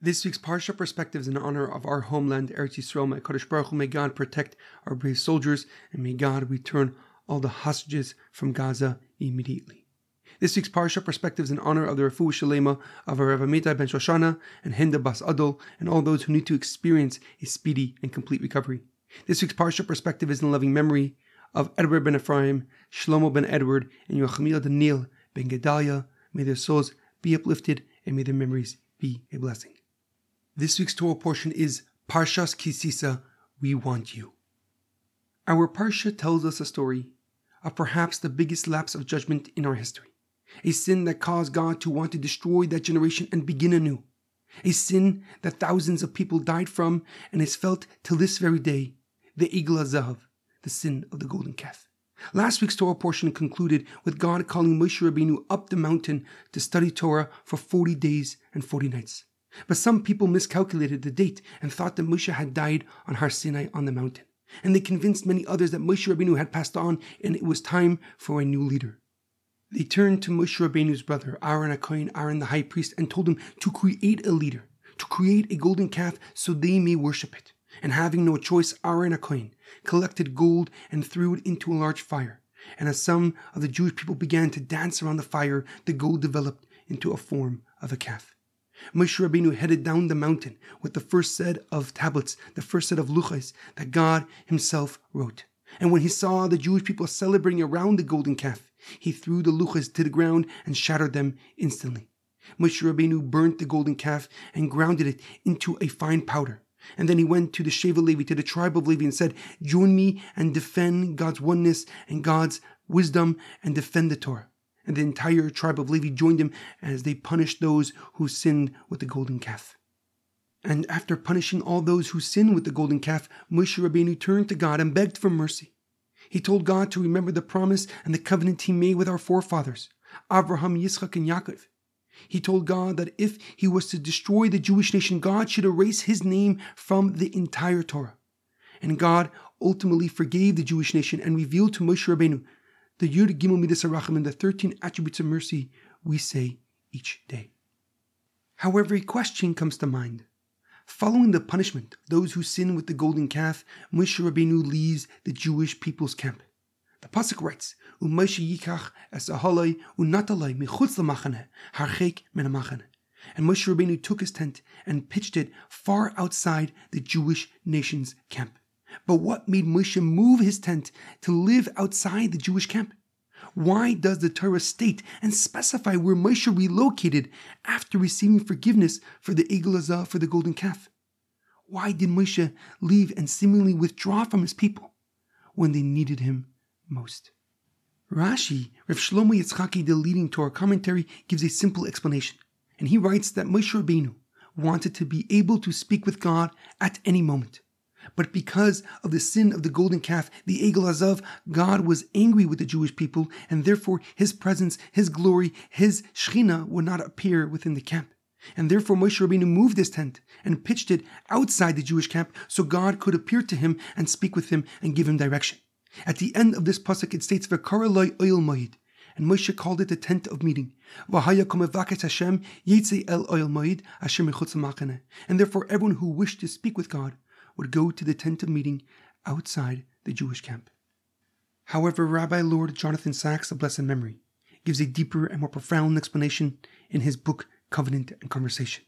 This week's Parsha perspective is in honor of our homeland, Eretz Yisrael. May Kadosh Baruch Hu, may God protect our brave soldiers, and may God return all the hostages from Gaza immediately. This week's Parsha perspective is in honor of the Refuah Shalema of Rav Amitai ben Shoshana and Hinda Bas Udl, and all those who need to experience a speedy and complete recovery. This week's Parsha perspective is in loving memory of Edward ben Ephraim, Shlomo ben Edward, and Yirachmiel Daniel ben Gedalia. May their souls be uplifted, and may their memories be a blessing. This week's Torah portion is Parshas Ki Tisa, We Want You. Our Parsha tells us a story of perhaps the biggest lapse of judgment in our history. A sin that caused God to want to destroy that generation and begin anew. A sin that thousands of people died from and is felt till this very day, the Igla Zahav, the sin of the golden calf. Last week's Torah portion concluded with God calling Moshe Rabbeinu up the mountain to study Torah for 40 days and 40 nights. But some people miscalculated the date and thought that Moshe had died on Har Sinai on the mountain. And they convinced many others that Moshe Rabbeinu had passed on and it was time for a new leader. They turned to Moshe Rabbeinu's brother, Aaron HaKohen, Aaron the high priest, and told him to create a leader, to create a golden calf so they may worship it. And having no choice, Aaron HaKohen collected gold and threw it into a large fire. And as some of the Jewish people began to dance around the fire, the gold developed into a form of a calf. Moshe Rabbeinu headed down the mountain with the first set of tablets, the first set of luchos that God Himself wrote. And when he saw the Jewish people celebrating around the golden calf, he threw the luchos to the ground and shattered them instantly. Moshe Rabbeinu burnt the golden calf and grounded it into a fine powder. And then he went to the Shevet Levi, to the tribe of Levi, and said, Join me and defend God's oneness and God's wisdom and defend the Torah and the entire tribe of Levi joined him as they punished those who sinned with the golden calf. And after punishing all those who sinned with the golden calf, Moshe Rabbeinu turned to God and begged for mercy. He told God to remember the promise and the covenant he made with our forefathers, Abraham, Yitzchak, and Yaakov. He told God that if he was to destroy the Jewish nation, God should erase his name from the entire Torah. And God ultimately forgave the Jewish nation and revealed to Moshe Rabbeinu the Yud Gimel Midas and the 13 attributes of mercy we say each day. However, a question comes to mind. Following the punishment of those who sin with the golden calf, Moshe Rabbeinu leaves the Jewish people's camp. The pasuk writes, "U'Moshe yikach es u'nataloi michutz lamachane harchek min And Moshe Rabbeinu took his tent and pitched it far outside the Jewish nation's camp. But what made Moshe move his tent to live outside the Jewish camp? Why does the Torah state and specify where Moshe relocated after receiving forgiveness for the Egel for the golden calf? Why did Moshe leave and seemingly withdraw from his people when they needed him most? Rashi, Rav Shlomo Yitzchaki, the leading Torah commentary, gives a simple explanation. And he writes that Moshe Rabbeinu wanted to be able to speak with God at any moment. But because of the sin of the golden calf, the Egel Azav, God was angry with the Jewish people, and therefore his presence, his glory, his Shechina would not appear within the camp. And therefore Moshe Rabbeinu moved this tent and pitched it outside the Jewish camp so God could appear to him and speak with him and give him direction. At the end of this pasuk it states, V'karaloi ohel moed, and Moshe called it the tent of meeting. Hashem el oil And therefore everyone who wished to speak with God would go to the tent of meeting outside the Jewish camp. However, Rabbi Lord Jonathan Sacks of blessed memory gives a deeper and more profound explanation in his book Covenant and Conversation.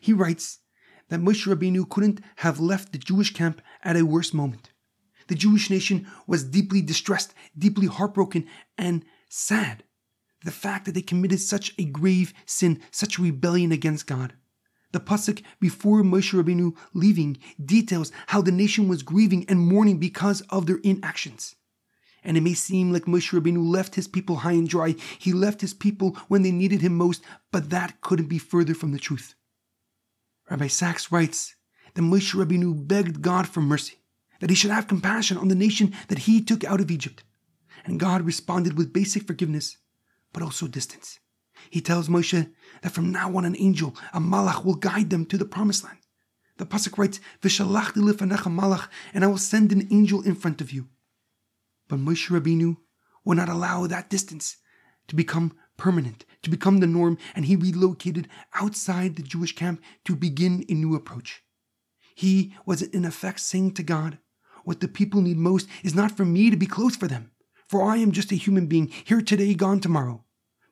He writes that Moshe Rabbeinu couldn't have left the Jewish camp at a worse moment. The Jewish nation was deeply distressed, deeply heartbroken, and sad. The fact that they committed such a grave sin, such rebellion against God. The pasuk before Moshe Rabbeinu leaving details how the nation was grieving and mourning because of their inactions. And it may seem like Moshe Rabbeinu left his people high and dry. He left his people when they needed him most, but that couldn't be further from the truth. Rabbi Sacks writes that Moshe Rabbeinu begged God for mercy, that he should have compassion on the nation that he took out of Egypt. And God responded with basic forgiveness, but also distance. He tells Moshe that from now on an angel, a malach, will guide them to the promised land. The pasuk writes, "V'shalachti lefanecha malach," and I will send an angel in front of you. But Moshe Rabbeinu will not allow that distance to become permanent, to become the norm, and he relocated outside the Jewish camp to begin a new approach. He was in effect saying to God, What the people need most is not for me to be close for them, for I am just a human being, here today, gone tomorrow.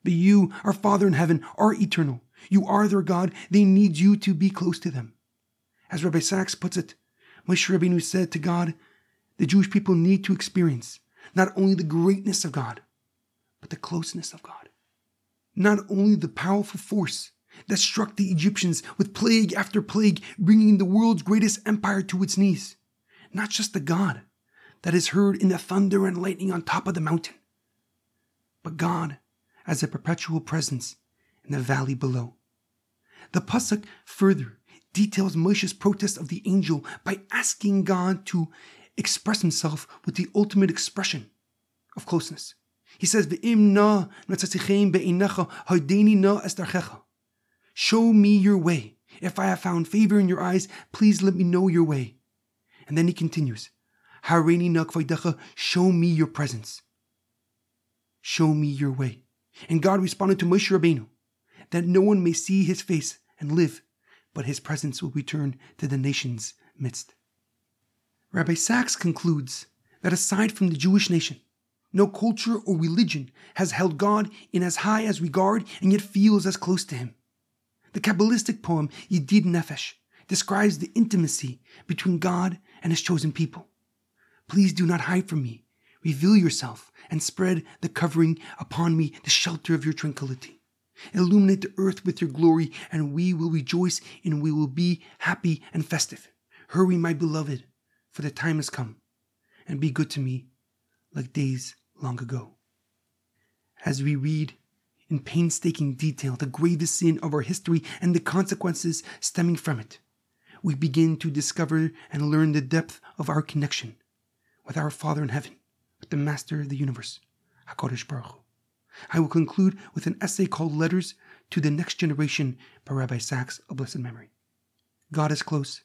But you, our Father in heaven, are eternal. You are their God. They need you to be close to them. As Rabbi Sacks puts it, Moshe Rabbeinu said to God, the Jewish people need to experience not only the greatness of God, but the closeness of God. Not only the powerful force that struck the Egyptians with plague after plague, bringing the world's greatest empire to its knees, not just the God that is heard in the thunder and lightning on top of the mountain, but God as a perpetual presence in the valley below. The Pasuk further details Moshe's protest of the angel by asking God to express himself with the ultimate expression of closeness. He says, Show me your way. If I have found favor in your eyes, please let me know your way. And then he continues, Show me your presence. Show me your way. And God responded to Moshe Rabbeinu, that no one may see his face and live, but his presence will return to the nation's midst. Rabbi Sacks concludes that aside from the Jewish nation, no culture or religion has held God in as high as regard and yet feels as close to him. The Kabbalistic poem Yedid Nefesh describes the intimacy between God and his chosen people. Please do not hide from me. Reveal yourself and spread the covering upon me, the shelter of your tranquility. Illuminate the earth with your glory, and we will rejoice and we will be happy and festive. Hurry, my beloved, for the time has come, and be good to me like days long ago. As we read in painstaking detail the gravest sin of our history and the consequences stemming from it, we begin to discover and learn the depth of our connection with our Father in heaven, the Master of the universe, HaKadosh Baruch Hu. I will conclude with an essay called Letters to the Next Generation by Rabbi Sacks of blessed memory. God is close,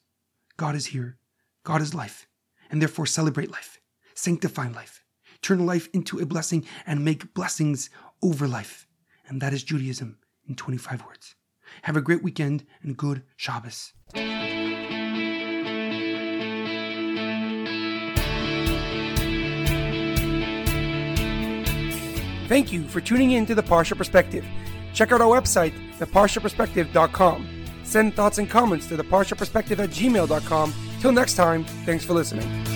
God is here, God is life, and therefore celebrate life, sanctify life, turn life into a blessing, and make blessings over life. And that is Judaism in 25 words. Have a great weekend and good Shabbos. Thank you for tuning in to the Parsha Perspective. Check out our website, theparshaperspective.com. Send thoughts and comments to theparshaperspective at gmail.com Till next time, thanks for listening.